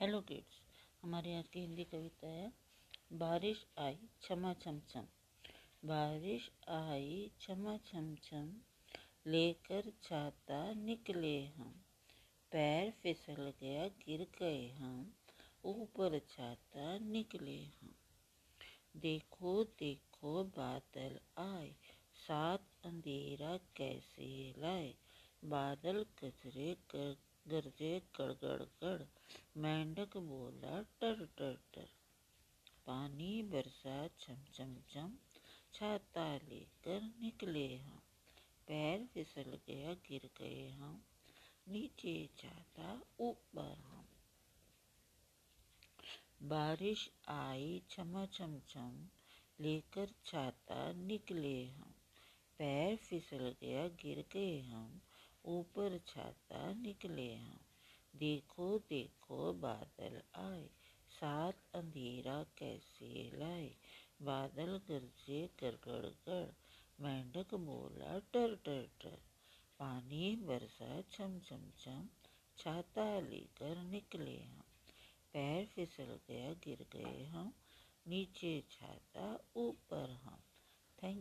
Hello kids हमारी आज की हिंदी कविता है, बारिश आई क्षमा छम छम। बारिश आई क्षमा छम छम, लेकर छाता निकले हम। पैर फिसल गया, गिर गए हम, ऊपर छाता निकले हम। देखो देखो, बादल आए, साथ अंधेरा कैसे लाए? बादल कचरे कर गरजे गड़गड़ गड़ मेंढक बोला टर टर टर पानी बरसा छम छम छम छाता लेकर निकले हम। पैर फिसल गया, गिर गए हम। नीचे छाता ऊपर हम। बारिश आई, छमा, छम छम, लेकर छाता निकले हम। पैर फिसल गया, गिर गए हम। ऊपर छाता निकले हम देखो देखो, बादल आए। साथ अंधेरा कैसे लाए? बादल गरजे गड़गड़ गड़। मेंढक बोला टर टर टर पानी बरसा छम छम छम। छाता लेकर निकले हम पैर फिसल गया, गिर गए हम नीचे छाता, ऊपर हम